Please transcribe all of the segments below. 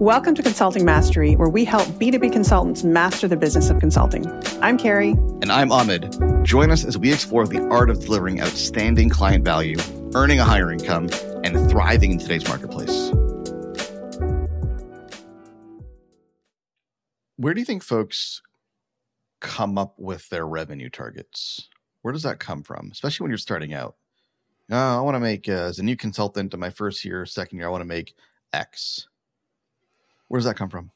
Welcome to Consulting Mastery, where we help B2B consultants master the business of consulting. I'm Carrie. And I'm Ahmed. Join us as we explore the art of delivering outstanding client value, earning a higher income, and thriving in today's marketplace. Where do you think folks come up with their revenue targets? Where does that come from, especially when you're starting out? Oh, I want to make, uh, as a new consultant in my first year, second year, I want to make X where does that come from?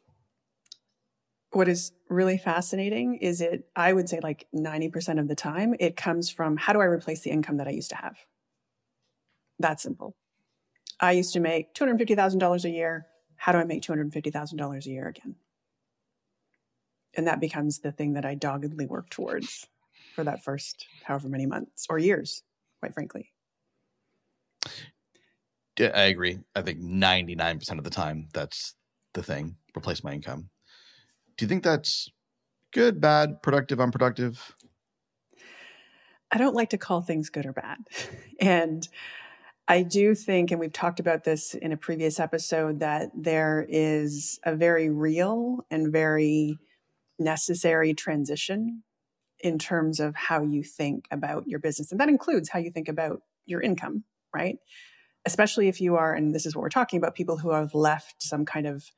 What is really fascinating is it, I would say like 90% of the time, it comes from how do I replace the income that I used to have? That simple. I used to make $250,000 a year. How do I make $250,000 a year again? And that becomes the thing that I doggedly work towards for that first however many months or years, quite frankly. I agree. I think 99% of the time that's the thing, replace my income. Do you think that's good, bad, productive, unproductive? I don't like to call things good or bad. And I do think, and we've talked about this in a previous episode, that there is a very real and very necessary transition in terms of how you think about your business. And that includes how you think about your income, right? Especially if you are, and this is what we're talking about, people who have left some kind of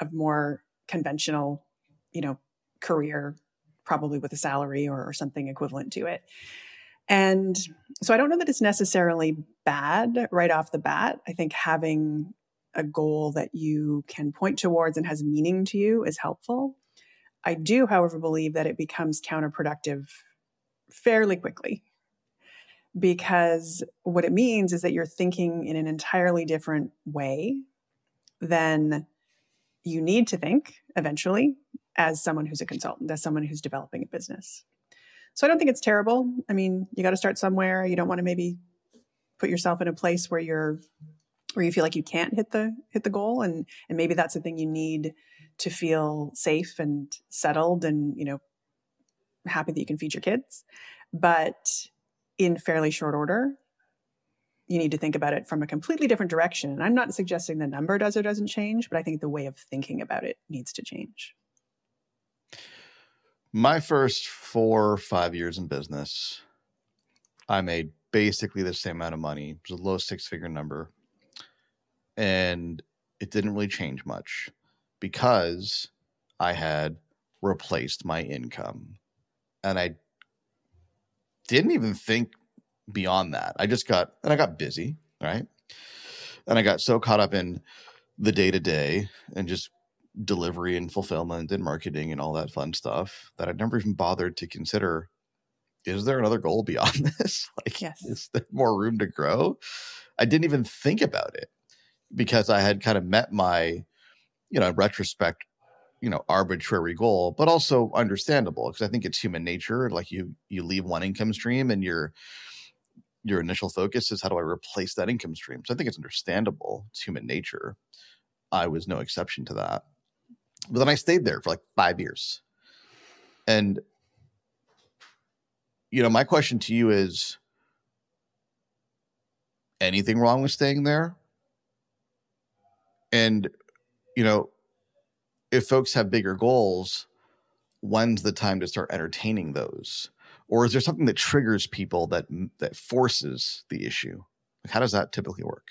of more conventional, you know, career, probably with a salary or, or something equivalent to it. And so I don't know that it's necessarily bad right off the bat. I think having a goal that you can point towards and has meaning to you is helpful. I do, however, believe that it becomes counterproductive fairly quickly because what it means is that you're thinking in an entirely different way than you need to think eventually as someone who's a consultant, as someone who's developing a business. So I don't think it's terrible. I mean, you got to start somewhere. You don't want to maybe put yourself in a place where you're where you feel like you can't hit the hit the goal and and maybe that's the thing you need to feel safe and settled and, you know, happy that you can feed your kids. But in fairly short order, you need to think about it from a completely different direction. And I'm not suggesting the number does or doesn't change, but I think the way of thinking about it needs to change. My first four or five years in business, I made basically the same amount of money. It was a low six figure number. And it didn't really change much because I had replaced my income. And I didn't even think beyond that. I just got and I got busy, right? And I got so caught up in the day to day and just delivery and fulfillment and marketing and all that fun stuff that I never even bothered to consider is there another goal beyond this? like, yes. is there more room to grow? I didn't even think about it because I had kind of met my, you know, retrospect, you know, arbitrary goal, but also understandable because I think it's human nature. Like you, you leave one income stream and you're, your initial focus is how do I replace that income stream? So I think it's understandable. It's human nature. I was no exception to that. But then I stayed there for like five years. And, you know, my question to you is anything wrong with staying there? And, you know, if folks have bigger goals, when's the time to start entertaining those? Or is there something that triggers people that that forces the issue? How does that typically work?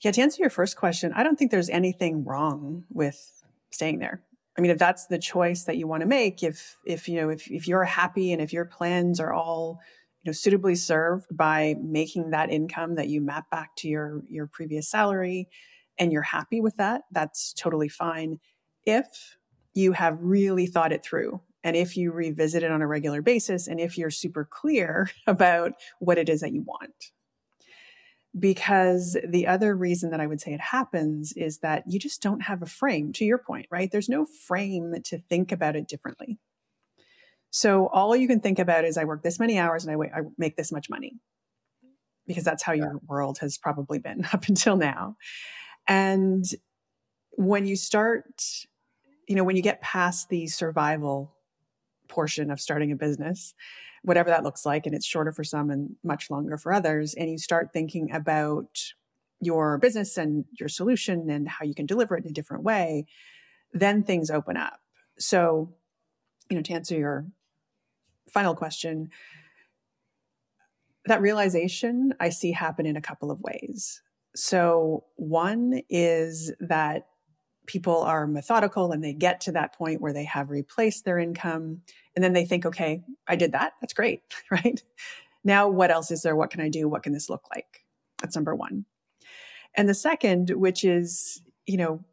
Yeah to answer your first question i don't think there's anything wrong with staying there. I mean if that's the choice that you want to make if if you know if, if you're happy and if your plans are all you know suitably served by making that income that you map back to your your previous salary and you're happy with that that's totally fine. If you have really thought it through and if you revisit it on a regular basis and if you're super clear about what it is that you want. Because the other reason that I would say it happens is that you just don't have a frame, to your point, right? There's no frame to think about it differently. So all you can think about is I work this many hours and I, wait, I make this much money because that's how your world has probably been up until now. And when you start, you know, when you get past the survival portion of starting a business, whatever that looks like. And it's shorter for some and much longer for others. And you start thinking about your business and your solution and how you can deliver it in a different way, then things open up. So, you know, to answer your final question, that realization I see happen in a couple of ways. So, one is that people are methodical and they get to that point where they have replaced their income and then they think, okay, I did that. That's great, right? Now, what else is there? What can I do? What can this look like? That's number one. And the second, which is, you know,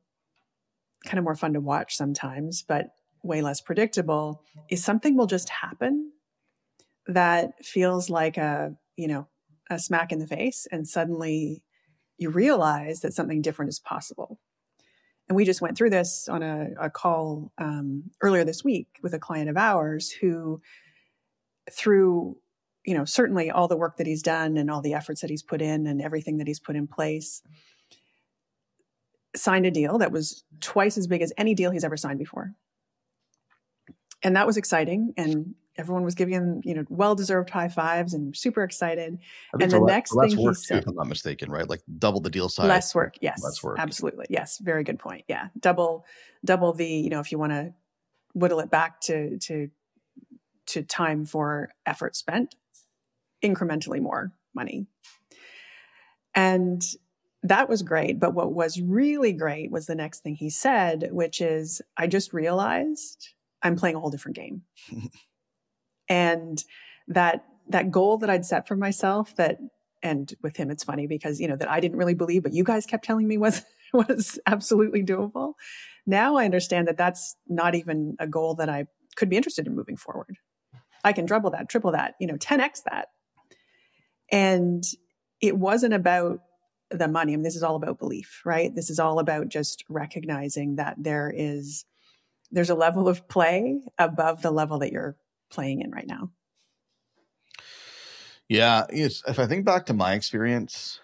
kind of more fun to watch sometimes, but way less predictable, is something will just happen that feels like a, you know, a smack in the face. And suddenly you realize that something different is possible. And we just went through this on a, a call um, earlier this week with a client of ours who, through you know certainly all the work that he's done and all the efforts that he's put in and everything that he's put in place, signed a deal that was twice as big as any deal he's ever signed before, and that was exciting. And everyone was giving him, you know, well-deserved high fives and super excited. And the next thing he said, if I'm not mistaken, right? Like double the deal size. Less work, yes. Less work. Absolutely. Yes. Very good point. Yeah. Double, double the, you know, if you want to whittle it back to to to time for effort spent, incrementally more money. And that was great. But what was really great was the next thing he said, which is, I just realized I'm playing a whole different game. and that that goal that I'd set for myself that and with him it's funny because you know that I didn't really believe but you guys kept telling me was was absolutely doable. Now I understand that that's not even a goal that I could be interested in moving forward. I can double that, triple that, you know, 10x that. And it wasn't about the money. I mean, this is all about belief, right? This is all about just recognizing that there is there's a level of play above the level that you're playing in right now? Yeah, if I think back to my experience,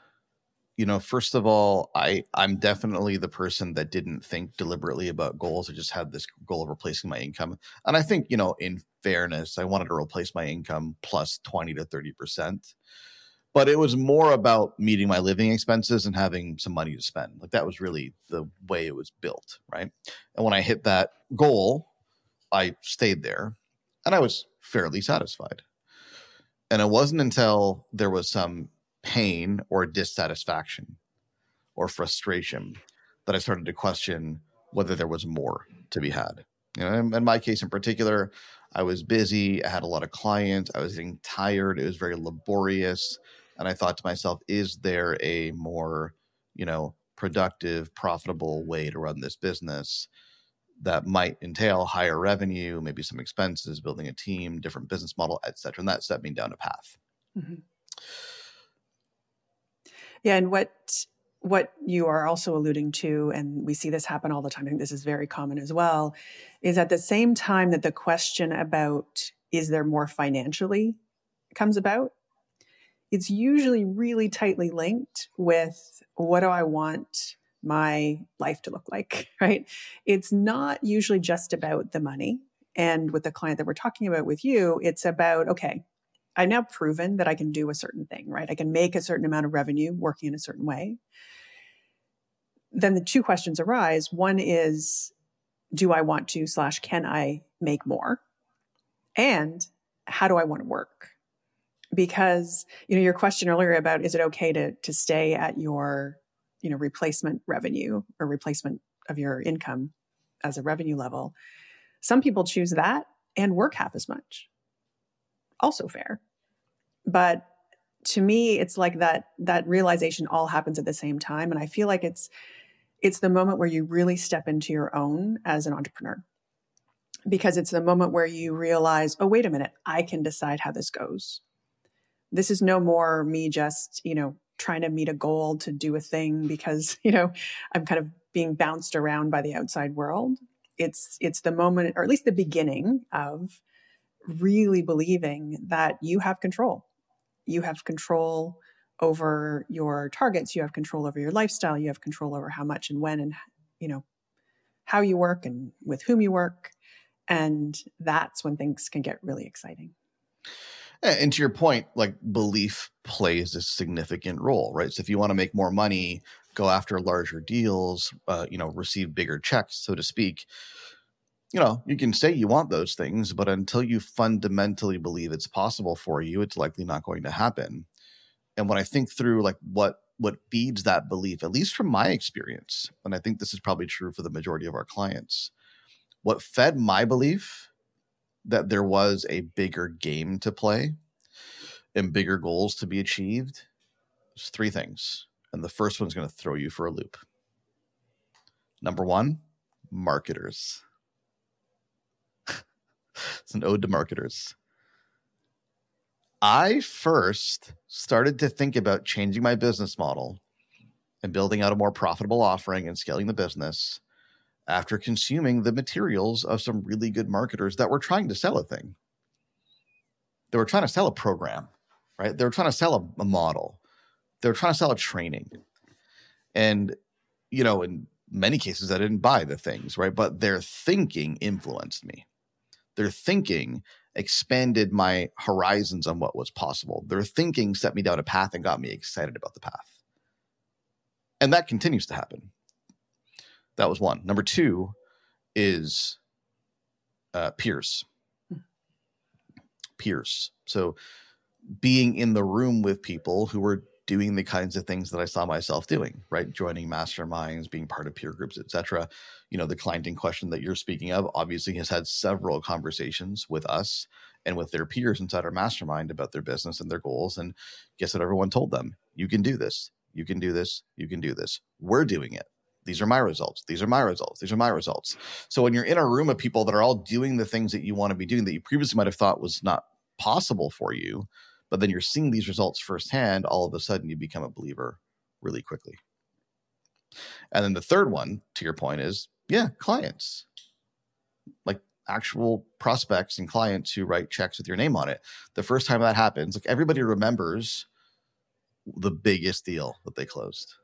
you know, first of all, I I'm definitely the person that didn't think deliberately about goals. I just had this goal of replacing my income, and I think you know, in fairness, I wanted to replace my income plus twenty to thirty percent. But it was more about meeting my living expenses and having some money to spend. Like that was really the way it was built, right? And when I hit that goal, I stayed there and I was fairly satisfied. And it wasn't until there was some pain or dissatisfaction or frustration that I started to question whether there was more to be had. You know, in, in my case in particular, I was busy, I had a lot of clients, I was getting tired, it was very laborious. And I thought to myself, is there a more, you know, productive, profitable way to run this business? that might entail higher revenue, maybe some expenses, building a team, different business model, et cetera. And that set me down a path. Mm-hmm. Yeah, and what what you are also alluding to, and we see this happen all the time. I think this is very common as well, is at the same time that the question about is there more financially comes about, it's usually really tightly linked with what do I want my life to look like, right? It's not usually just about the money. And with the client that we're talking about with you, it's about, okay, I've now proven that I can do a certain thing, right? I can make a certain amount of revenue working in a certain way. Then the two questions arise. One is, do I want to slash can I make more? And how do I want to work? Because, you know, your question earlier about is it okay to to stay at your you know replacement revenue or replacement of your income as a revenue level some people choose that and work half as much. Also fair. But to me it's like that that realization all happens at the same time. And i feel like it's it's the moment where you really step into your own as an entrepreneur. Because it's the moment where you realize oh wait a minute i can decide how this goes this is no more me just you know trying to meet a goal to do a thing because you know i'm kind of being bounced around by the outside world. It's it's the moment or at least the beginning of really believing that you have control. You have control over your targets. You have control over your lifestyle. You have control over how much and when and you know how you work and with whom you work. And that's when things can get really exciting And to your point, like belief plays a significant role, right? So if you want to make more money, go after larger deals, uh, you know, receive bigger checks, so to speak. You know, you can say you want those things, but until you fundamentally believe it's possible for you, it's likely not going to happen. And when I think through like what what feeds that belief, at least from my experience, and I think this is probably true for the majority of our clients, what fed my belief that there was a bigger game to play and bigger goals to be achieved is three things. And the first one's going to throw you for a loop. Number one, marketers. it's an ode to marketers. I first started to think about changing my business model and building out a more profitable offering and scaling the business after consuming the materials of some really good marketers that were trying to sell a thing. They were trying to sell a program, right? They were trying to sell a, a model. They were trying to sell a training. And, you know, in many cases, I didn't buy the things, right? But their thinking influenced me. Their thinking expanded my horizons on what was possible. Their thinking set me down a path and got me excited about the path. And that continues to happen. That was one. Number two is uh, peers. Peers. So being in the room with people who were doing the kinds of things that I saw myself doing, right? Joining masterminds, being part of peer groups, etc. You know, the client in question that you're speaking of obviously has had several conversations with us and with their peers inside our mastermind about their business and their goals. And guess what everyone told them? You can do this. You can do this. You can do this. We're doing it these are my results these are my results these are my results. So when you're in a room of people that are all doing the things that you want to be doing that you previously might have thought was not possible for you but then you're seeing these results firsthand all of a sudden you become a believer really quickly. And then the third one to your point is yeah clients. Like actual prospects and clients who write checks with your name on it. The first time that happens like everybody remembers the biggest deal that they closed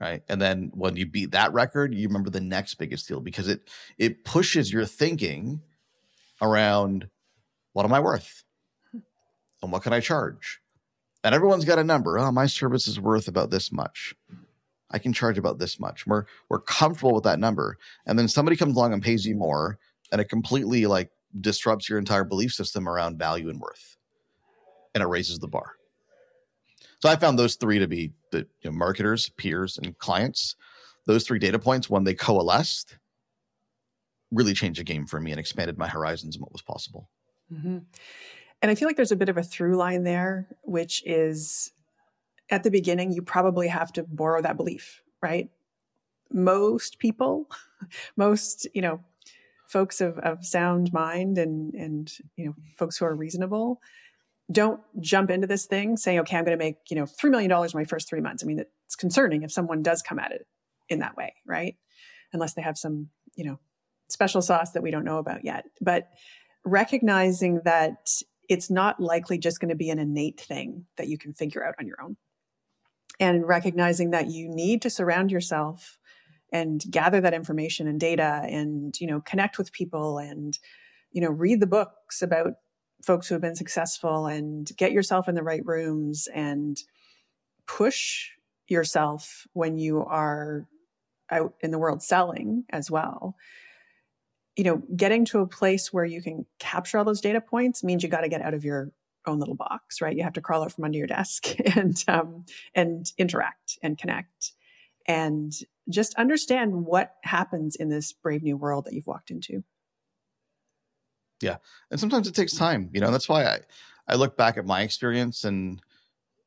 right? And then when you beat that record you remember the next biggest deal because it it pushes your thinking around what am i worth? Hmm. And what can i charge? And everyone's got a number oh my service is worth about this much. I can charge about this much. We're we're comfortable with that number. And then somebody comes along and pays you more and it completely like disrupts your entire belief system around value and worth. And it raises the bar so I found those three to be the you know, marketers, peers, and clients. Those three data points, when they coalesced, really changed the game for me and expanded my horizons and what was possible. Mm-hmm. And I feel like there's a bit of a through line there, which is at the beginning, you probably have to borrow that belief, right? Most people, most, you know, folks of, of sound mind and, and, you know, folks who are reasonable don't jump into this thing saying, okay, I'm going to make, you know, $3 million in my first three months. I mean, it's concerning if someone does come at it in that way, right? Unless they have some, you know, special sauce that we don't know about yet. But recognizing that it's not likely just going to be an innate thing that you can figure out on your own. And recognizing that you need to surround yourself and gather that information and data and, you know, connect with people and, you know, read the books about folks who have been successful and get yourself in the right rooms and push yourself when you are out in the world selling as well. You know getting to a place where you can capture all those data points means you got to get out of your own little box right? You have to crawl out from under your desk and um, and interact and connect and just understand what happens in this brave new world that you've walked into yeah. And sometimes it takes time, you know, that's why I, I look back at my experience and,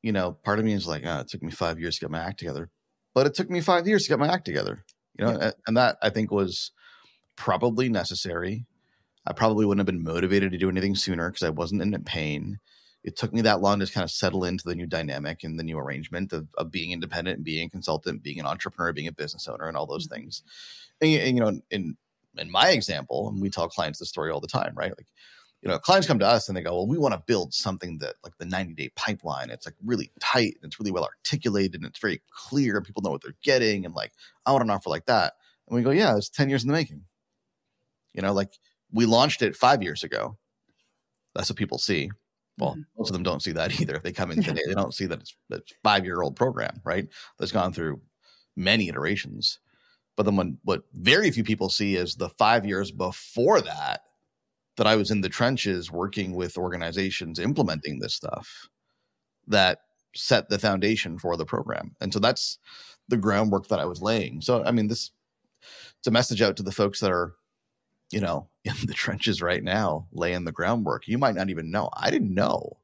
you know, part of me is like, oh, it took me five years to get my act together, but it took me five years to get my act together, you know, yeah. and that I think was probably necessary. I probably wouldn't have been motivated to do anything sooner because I wasn't in pain. It took me that long to kind of settle into the new dynamic and the new arrangement of, of being independent and being a consultant, being an entrepreneur, being a business owner, and all those mm-hmm. things. And, and, you know, in in my example, and we tell clients this story all the time, right? Like, you know, clients come to us and they go, well, we want to build something that like the 90 day pipeline. It's like really tight and it's really well articulated and it's very clear and people know what they're getting. And like, I want an offer like that. And we go, yeah, it's 10 years in the making. You know, like we launched it five years ago That's what people see. Well, mm-hmm. most of them don't see that either. If they come in today, they don't see that it's a five year old program, right? That's gone through many iterations. But then when what very few people see is the five years before that, that I was in the trenches working with organizations implementing this stuff that set the foundation for the program. And so that's the groundwork that I was laying. So I mean this it's a message out to the folks that are, you know, in the trenches right now, laying the groundwork. You might not even know. I didn't know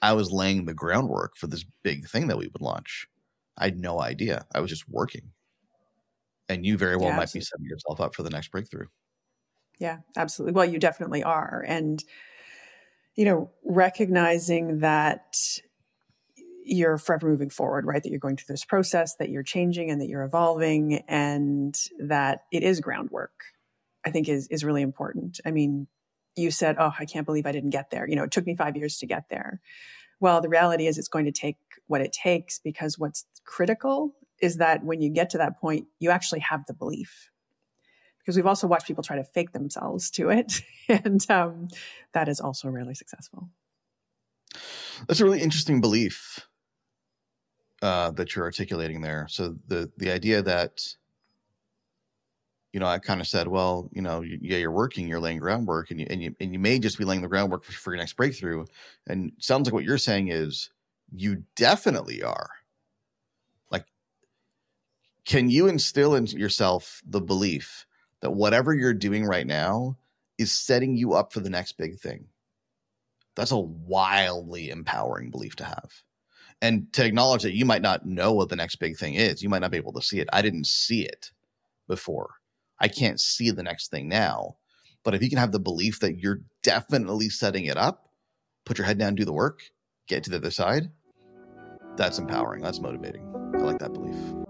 I was laying the groundwork for this big thing that we would launch. I had no idea. I was just working. And you very well yeah, might be setting yourself up for the next breakthrough. Yeah, absolutely. Well, you definitely are. And, you know, recognizing that you're forever moving forward, right? That you're going through this process, that you're changing and that you're evolving and that it is groundwork, I think is, is really important. I mean, you said, Oh, I can't believe I didn't get there. You know, it took me five years to get there. Well, the reality is it's going to take what it takes because what's critical is that when you get to that point, you actually have the belief. Because we've also watched people try to fake themselves to it. and um, that is also rarely successful. That's a really interesting belief uh, that you're articulating there. So the the idea that you know, I kind of said, well, you know, yeah, you're working, you're laying groundwork, and you and you and you may just be laying the groundwork for, for your next breakthrough. And sounds like what you're saying is you definitely are. Can you instill in yourself the belief that whatever you're doing right now is setting you up for the next big thing? That's a wildly empowering belief to have and to acknowledge that you might not know what the next big thing is. You might not be able to see it. I didn't see it before. I can't see the next thing now. But if you can have the belief that you're definitely setting it up, put your head down, do the work, get to the other side, that's empowering. That's motivating. I like that belief.